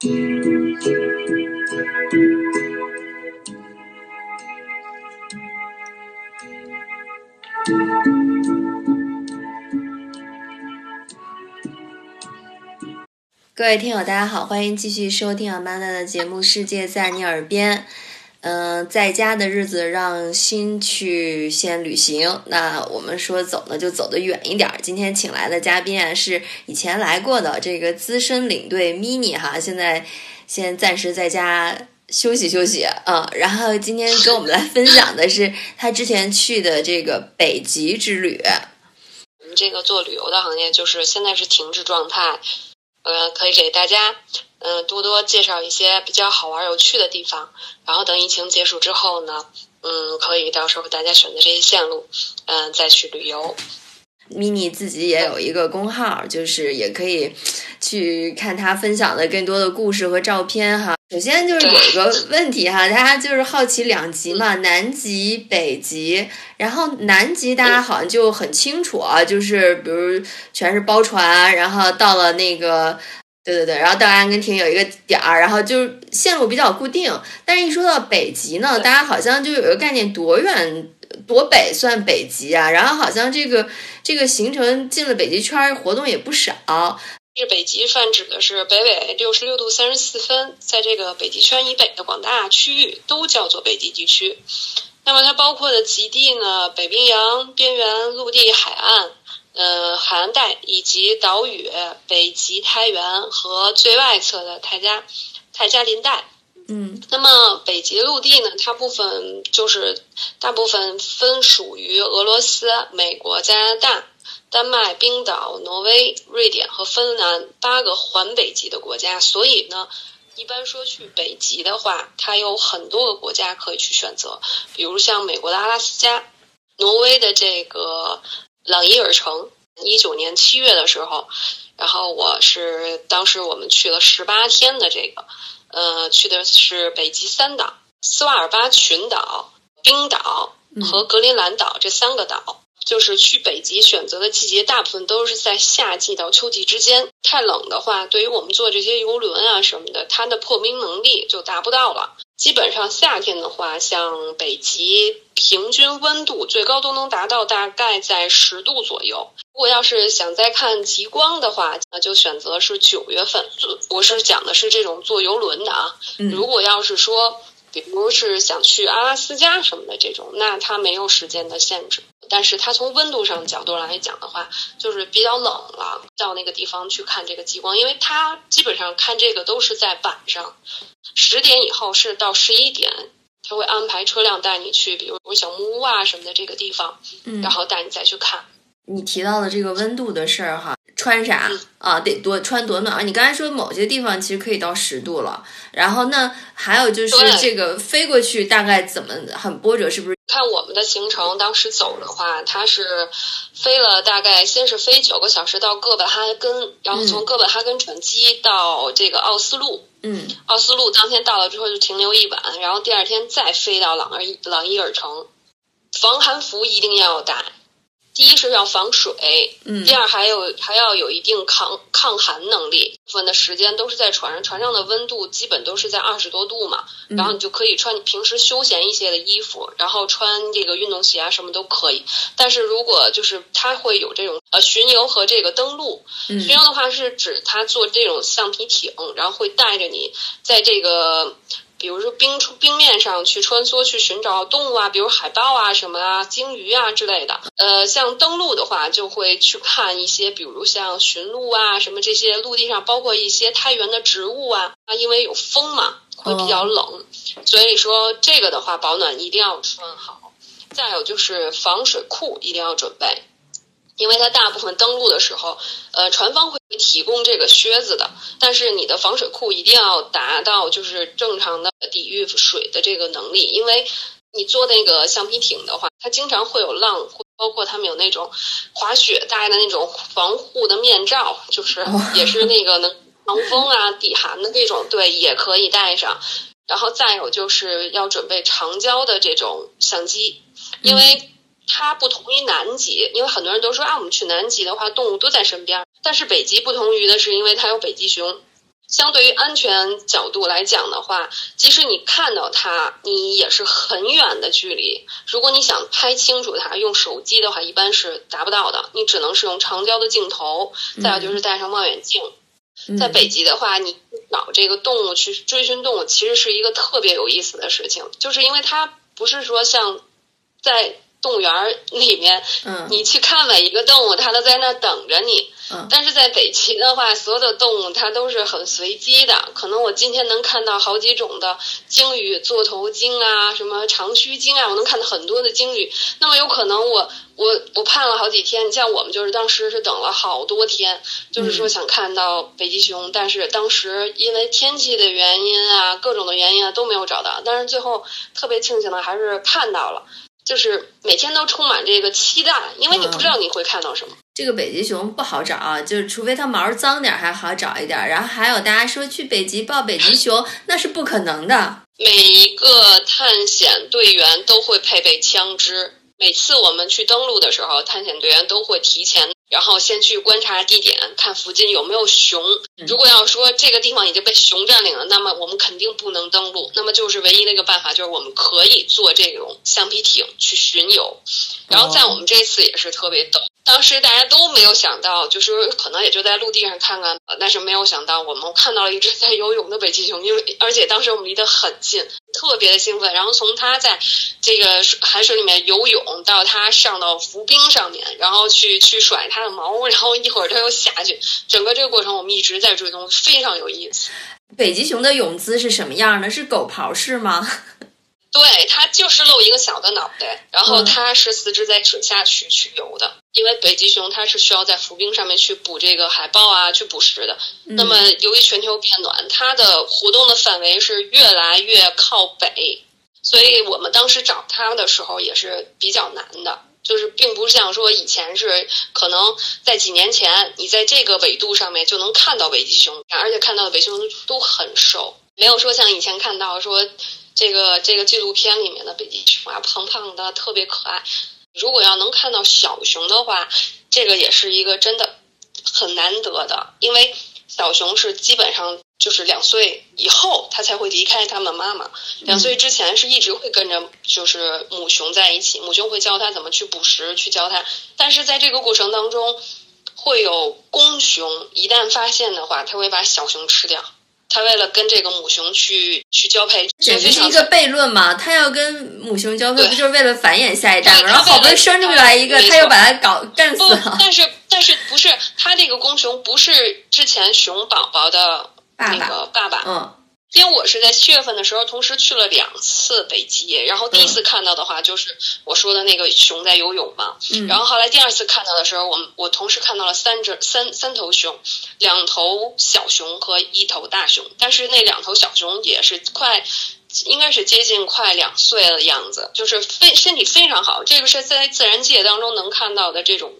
各位听友，大家好，欢迎继续收听阿曼达的节目《世界在你耳边》。嗯，在家的日子让心去先旅行。那我们说走呢，就走得远一点。今天请来的嘉宾啊，是以前来过的这个资深领队 mini 哈，现在先暂时在家休息休息啊。然后今天跟我们来分享的是他之前去的这个北极之旅。我们这个做旅游的行业就是现在是停滞状态。呃，可以给大家，嗯，多多介绍一些比较好玩有趣的地方。然后等疫情结束之后呢，嗯，可以到时候大家选择这些线路，嗯，再去旅游。咪咪自己也有一个公号，就是也可以去看他分享的更多的故事和照片哈。首先就是有一个问题哈，大家就是好奇两极嘛，南极、北极。然后南极大家好像就很清楚啊，就是比如全是包船，然后到了那个，对对对，然后到阿根廷有一个点儿，然后就是线路比较固定。但是一说到北极呢，大家好像就有一个概念，多远多北算北极啊？然后好像这个这个行程进了北极圈，活动也不少。这北极泛指的是北纬六十六度三十四分，在这个北极圈以北的广大区域都叫做北极地区。那么它包括的极地呢，北冰洋边缘陆地海岸，呃，海岸带以及岛屿、北极苔原和最外侧的泰加泰加林带。嗯，那么北极陆地呢，它部分就是大部分分属于俄罗斯、美国、加拿大。丹麦、冰岛、挪威、瑞典和芬兰八个环北极的国家，所以呢，一般说去北极的话，它有很多个国家可以去选择，比如像美国的阿拉斯加、挪威的这个朗伊尔城。一九年七月的时候，然后我是当时我们去了十八天的这个，呃，去的是北极三岛：斯瓦尔巴群岛、冰岛和格陵兰岛这三个岛。就是去北极选择的季节，大部分都是在夏季到秋季之间。太冷的话，对于我们坐这些游轮啊什么的，它的破冰能力就达不到了。基本上夏天的话，像北极平均温度最高都能达到大概在十度左右。如果要是想再看极光的话，那就选择是九月份。我是讲的是这种坐游轮的啊。如果要是说，比如是想去阿拉斯加什么的这种，那它没有时间的限制。但是它从温度上角度来讲的话，就是比较冷了。到那个地方去看这个极光，因为它基本上看这个都是在晚上，十点以后是到十一点，他会安排车辆带你去，比如小木屋啊什么的这个地方，然后带你再去看。你提到的这个温度的事儿哈。穿啥啊？得多穿多暖啊！你刚才说某些地方其实可以到十度了，然后那还有就是这个飞过去大概怎么很波折？是不是？看我们的行程，当时走的话，它是飞了大概先是飞九个小时到哥本哈根，然后从哥本哈根转机到这个奥斯陆。嗯，奥斯陆当天到了之后就停留一晚，然后第二天再飞到朗尔朗伊尔城，防寒服一定要带。第一是要防水，嗯，第二还有还要有一定抗抗寒能力。部分的时间都是在船上，船上的温度基本都是在二十多度嘛，然后你就可以穿你平时休闲一些的衣服，然后穿这个运动鞋啊什么都可以。但是如果就是它会有这种呃巡游和这个登陆，巡游的话是指它坐这种橡皮艇，然后会带着你在这个。比如说冰出冰面上去穿梭去寻找动物啊，比如海豹啊什么啊、鲸鱼啊之类的。呃，像登陆的话，就会去看一些，比如像驯鹿啊什么这些陆地上，包括一些苔原的植物啊。啊，因为有风嘛，会比较冷，所以说这个的话保暖一定要穿好。再有就是防水裤一定要准备。因为它大部分登陆的时候，呃，船方会提供这个靴子的，但是你的防水裤一定要达到就是正常的抵御水的这个能力。因为你坐那个橡皮艇的话，它经常会有浪，包括他们有那种滑雪戴的那种防护的面罩，就是也是那个能 防风啊、抵寒的这种，对，也可以带上。然后再有就是要准备长焦的这种相机，因为。它不同于南极，因为很多人都说啊，我们去南极的话，动物都在身边。但是北极不同于的是，因为它有北极熊，相对于安全角度来讲的话，即使你看到它，你也是很远的距离。如果你想拍清楚它，用手机的话一般是达不到的，你只能是用长焦的镜头，再有就是带上望远镜。在北极的话，你找这个动物去追寻动物，其实是一个特别有意思的事情，就是因为它不是说像在。动物园里面，嗯，你去看每一个动物，它都在那等着你。嗯，但是在北极的话，所有的动物它都是很随机的。可能我今天能看到好几种的鲸鱼，座头鲸啊，什么长须鲸啊，我能看到很多的鲸鱼。那么有可能我我我盼了好几天，你像我们就是当时是等了好多天，就是说想看到北极熊，但是当时因为天气的原因啊，各种的原因啊都没有找到。但是最后特别庆幸的还是看到了。就是每天都充满这个期待，因为你不知道你会看到什么。这个北极熊不好找，就是除非它毛脏点还好找一点。然后还有大家说去北极抱北极熊，那是不可能的。每一个探险队员都会配备枪支。每次我们去登陆的时候，探险队员都会提前，然后先去观察地点，看附近有没有熊。如果要说这个地方已经被熊占领了，那么我们肯定不能登陆。那么就是唯一的一个办法，就是我们可以坐这种橡皮艇去巡游。然后在我们这次也是特别逗，当时大家都没有想到，就是可能也就在陆地上看看，但是没有想到我们看到了一只在游泳的北极熊，因为而且当时我们离得很近。特别的兴奋，然后从它在这个海水里面游泳，到它上到浮冰上面，然后去去甩它的毛，然后一会儿它又下去，整个这个过程我们一直在追踪，非常有意思。北极熊的泳姿是什么样的？是狗刨式吗？对，它就是露一个小的脑袋，然后它是四肢在水下去去游的，因为北极熊它是需要在浮冰上面去捕这个海豹啊，去捕食的。那么由于全球变暖，它的活动的范围是越来越靠北，所以我们当时找它的时候也是比较难的，就是并不像说以前是可能在几年前你在这个纬度上面就能看到北极熊，而且看到的北极熊都很瘦，没有说像以前看到说。这个这个纪录片里面的北极熊啊，胖胖的，特别可爱。如果要能看到小熊的话，这个也是一个真的很难得的，因为小熊是基本上就是两岁以后它才会离开它们妈妈，两岁之前是一直会跟着就是母熊在一起，母熊会教它怎么去捕食，去教它。但是在这个过程当中，会有公熊一旦发现的话，它会把小熊吃掉。他为了跟这个母熊去去交配，简直是一个悖论嘛！他要跟母熊交配，不就是为了繁衍下一代吗？然后好不容易生出来一个，他又把它搞干死了。但是但是不是他这个公熊不是之前熊宝宝的那个爸爸？嗯。因为我是在七月份的时候，同时去了两次北极，然后第一次看到的话就是我说的那个熊在游泳嘛，然后后来第二次看到的时候，我们我同时看到了三只三三头熊，两头小熊和一头大熊，但是那两头小熊也是快。应该是接近快两岁的样子，就是非身体非常好。这个是在自然界当中能看到的这种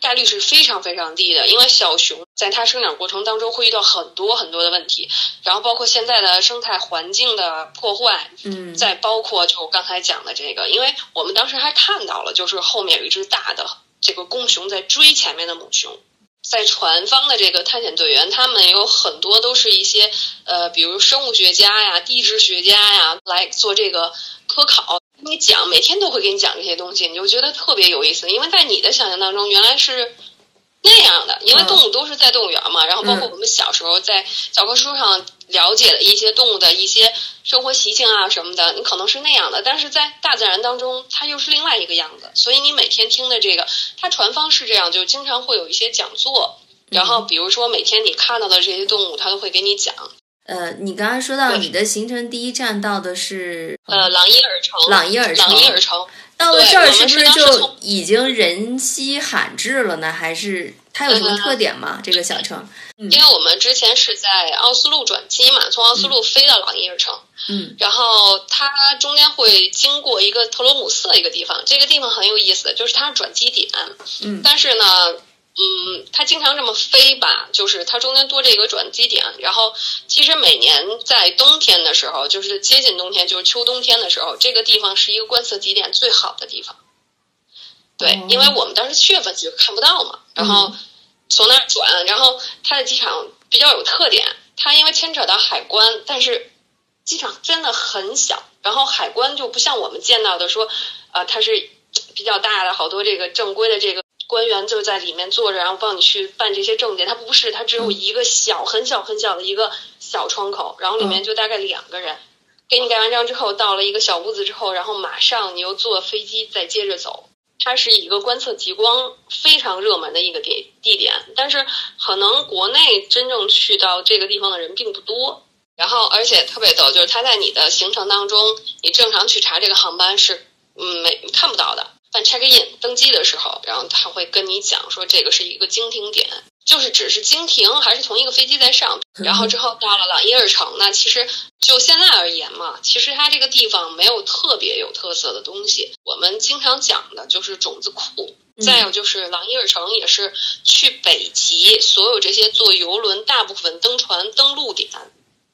概率是非常非常低的，因为小熊在它生长过程当中会遇到很多很多的问题，然后包括现在的生态环境的破坏，嗯，再包括就我刚才讲的这个，因为我们当时还看到了，就是后面有一只大的这个公熊在追前面的母熊。在船方的这个探险队员，他们有很多都是一些呃，比如生物学家呀、地质学家呀，来做这个科考。你讲，每天都会给你讲这些东西，你就觉得特别有意思。因为在你的想象当中，原来是那样的，因为动物都是在动物园嘛。然后包括我们小时候在教科书上。了解的一些动物的一些生活习性啊什么的，你可能是那样的，但是在大自然当中，它又是另外一个样子。所以你每天听的这个，它传方是这样，就经常会有一些讲座，然后比如说每天你看到的这些动物，它都会给你讲。呃，你刚刚说到你的行程第一站到的是呃朗伊尔城，朗伊尔城，朗伊尔城。到了这儿是不是就已经人迹罕至了呢？还是它有什么特点吗？这个小城？因为我们之前是在奥斯陆转机嘛，从奥斯陆飞到朗伊尔城，嗯，然后它中间会经过一个特罗姆瑟一个地方，这个地方很有意思，就是它是转机点，嗯，但是呢，嗯，它经常这么飞吧，就是它中间多这个转机点，然后其实每年在冬天的时候，就是接近冬天，就是秋冬天的时候，这个地方是一个观测极点最好的地方，对，因为我们当时七月份就看不到嘛，然后。从那儿转，然后它的机场比较有特点，它因为牵扯到海关，但是机场真的很小，然后海关就不像我们见到的说，呃，它是比较大的，好多这个正规的这个官员就在里面坐着，然后帮你去办这些证件。他不是，他只有一个小、很小、很小的一个小窗口，然后里面就大概两个人。给你盖完章之后，到了一个小屋子之后，然后马上你又坐飞机再接着走。它是一个观测极光非常热门的一个地地点，但是可能国内真正去到这个地方的人并不多。然后而且特别逗，就是它在你的行程当中，你正常去查这个航班是嗯没看不到的。办 check in 登机的时候，然后他会跟你讲说这个是一个经停点。就是只是经停，还是同一个飞机在上，然后之后到了朗伊尔城。那其实就现在而言嘛，其实它这个地方没有特别有特色的东西。我们经常讲的就是种子库，再有就是朗伊尔城也是去北极所有这些坐游轮、大部分登船登陆点。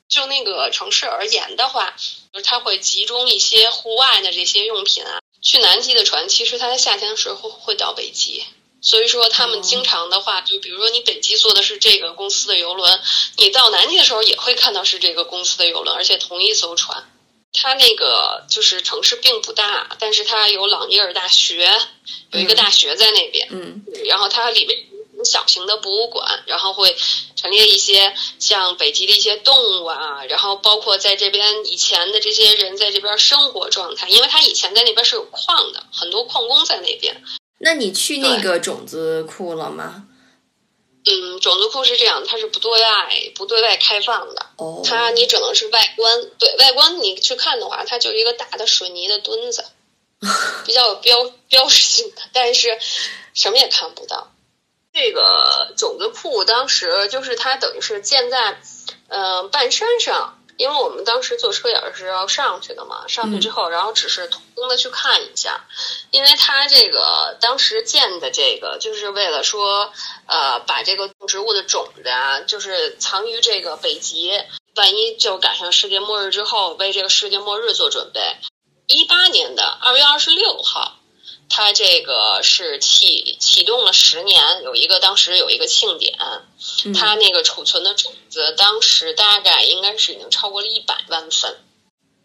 就那个城市而言的话，就是它会集中一些户外的这些用品啊。去南极的船，其实它在夏天的时候会到北极。所以说，他们经常的话，就比如说你北极坐的是这个公司的游轮，你到南极的时候也会看到是这个公司的游轮，而且同一艘船。它那个就是城市并不大，但是它有朗尼尔大学，有一个大学在那边。嗯。然后它里面小型的博物馆，然后会陈列一些像北极的一些动物啊，然后包括在这边以前的这些人在这边生活状态，因为他以前在那边是有矿的，很多矿工在那边。那你去那个种子库了吗？嗯，种子库是这样，它是不对外不对外开放的。哦，它你只能是外观，对外观你去看的话，它就是一个大的水泥的墩子，比较有标标识性的，但是什么也看不到。这个种子库当时就是它等于是建在嗯半山上。因为我们当时坐车也是要上去的嘛，上去之后，然后只是途中的去看一下，因为它这个当时建的这个就是为了说，呃，把这个植物的种子啊，就是藏于这个北极，万一就赶上世界末日之后，为这个世界末日做准备。一八年的二月二十六号。它这个是启启动了十年，有一个当时有一个庆典，它那个储存的种子当时大概应该是已经超过了一百万份。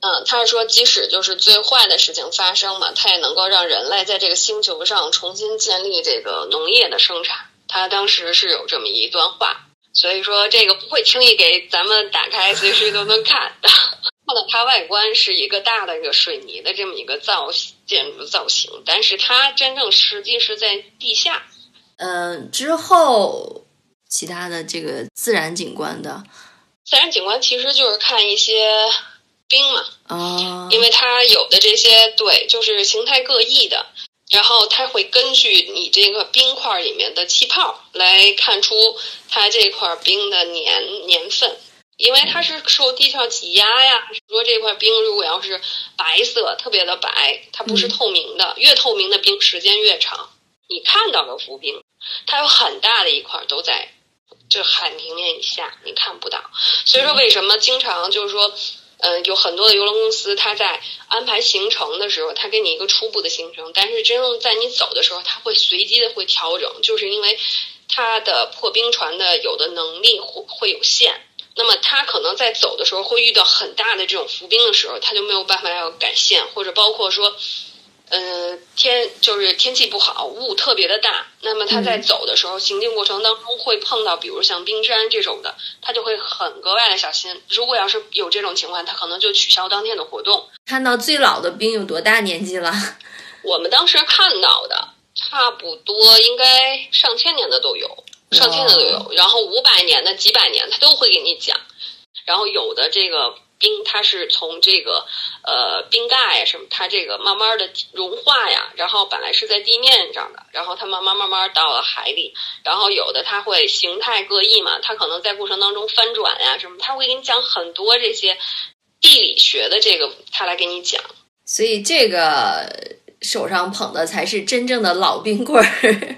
嗯，他是说即使就是最坏的事情发生嘛，它也能够让人类在这个星球上重新建立这个农业的生产。他当时是有这么一段话，所以说这个不会轻易给咱们打开，随时都能看。看到它外观是一个大的一个水泥的这么一个造建筑造型，但是它真正实际是在地下。嗯，之后其他的这个自然景观的，自然景观其实就是看一些冰嘛，啊，因为它有的这些对，就是形态各异的，然后它会根据你这个冰块里面的气泡来看出它这块冰的年年份。因为它是受地壳挤压呀，说这块冰如果要是白色，特别的白，它不是透明的，越透明的冰时间越长。你看到的浮冰，它有很大的一块都在这海平面以下，你看不到。所以说，为什么经常就是说，嗯，有很多的游轮公司，它在安排行程的时候，它给你一个初步的行程，但是真正在你走的时候，它会随机的会调整，就是因为它的破冰船的有的能力会会有限。那么他可能在走的时候会遇到很大的这种浮冰的时候，他就没有办法要改线，或者包括说，呃，天就是天气不好，雾特别的大，那么他在走的时候，行进过程当中会碰到，比如像冰山这种的，他就会很格外的小心。如果要是有这种情况，他可能就取消当天的活动。看到最老的冰有多大年纪了？我们当时看到的差不多应该上千年的都有。上千的都有，然后五百年的、几百年，他都会给你讲。然后有的这个冰，它是从这个呃冰盖呀什么，它这个慢慢的融化呀，然后本来是在地面上的，然后它慢慢慢慢到了海里。然后有的它会形态各异嘛，它可能在过程当中翻转呀什么，他会给你讲很多这些地理学的这个，他来给你讲。所以这个手上捧的才是真正的老冰棍儿。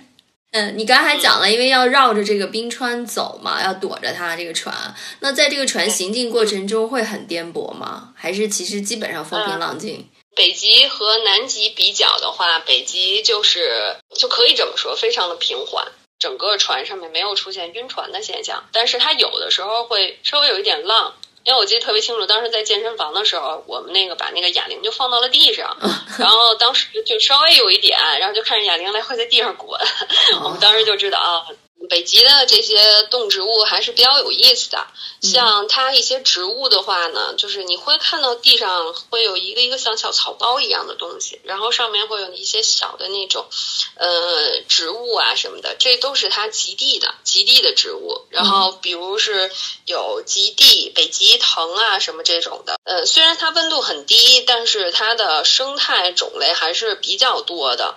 嗯，你刚才讲了，因为要绕着这个冰川走嘛，要躲着它这个船。那在这个船行进过程中会很颠簸吗？还是其实基本上风平浪静？北极和南极比较的话，北极就是就可以这么说，非常的平缓。整个船上面没有出现晕船的现象，但是它有的时候会稍微有一点浪。因为我记得特别清楚，当时在健身房的时候，我们那个把那个哑铃就放到了地上，然后当时就稍微有一点，然后就看着哑铃来回在地上滚，我们当时就知道啊。北极的这些动植物还是比较有意思的，像它一些植物的话呢，就是你会看到地上会有一个一个像小草包一样的东西，然后上面会有一些小的那种，呃，植物啊什么的，这都是它极地的极地的植物。然后比如是有极地北极藤啊什么这种的，呃，虽然它温度很低，但是它的生态种类还是比较多的。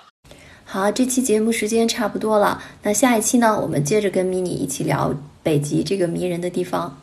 好，这期节目时间差不多了，那下一期呢，我们接着跟迷你一起聊北极这个迷人的地方。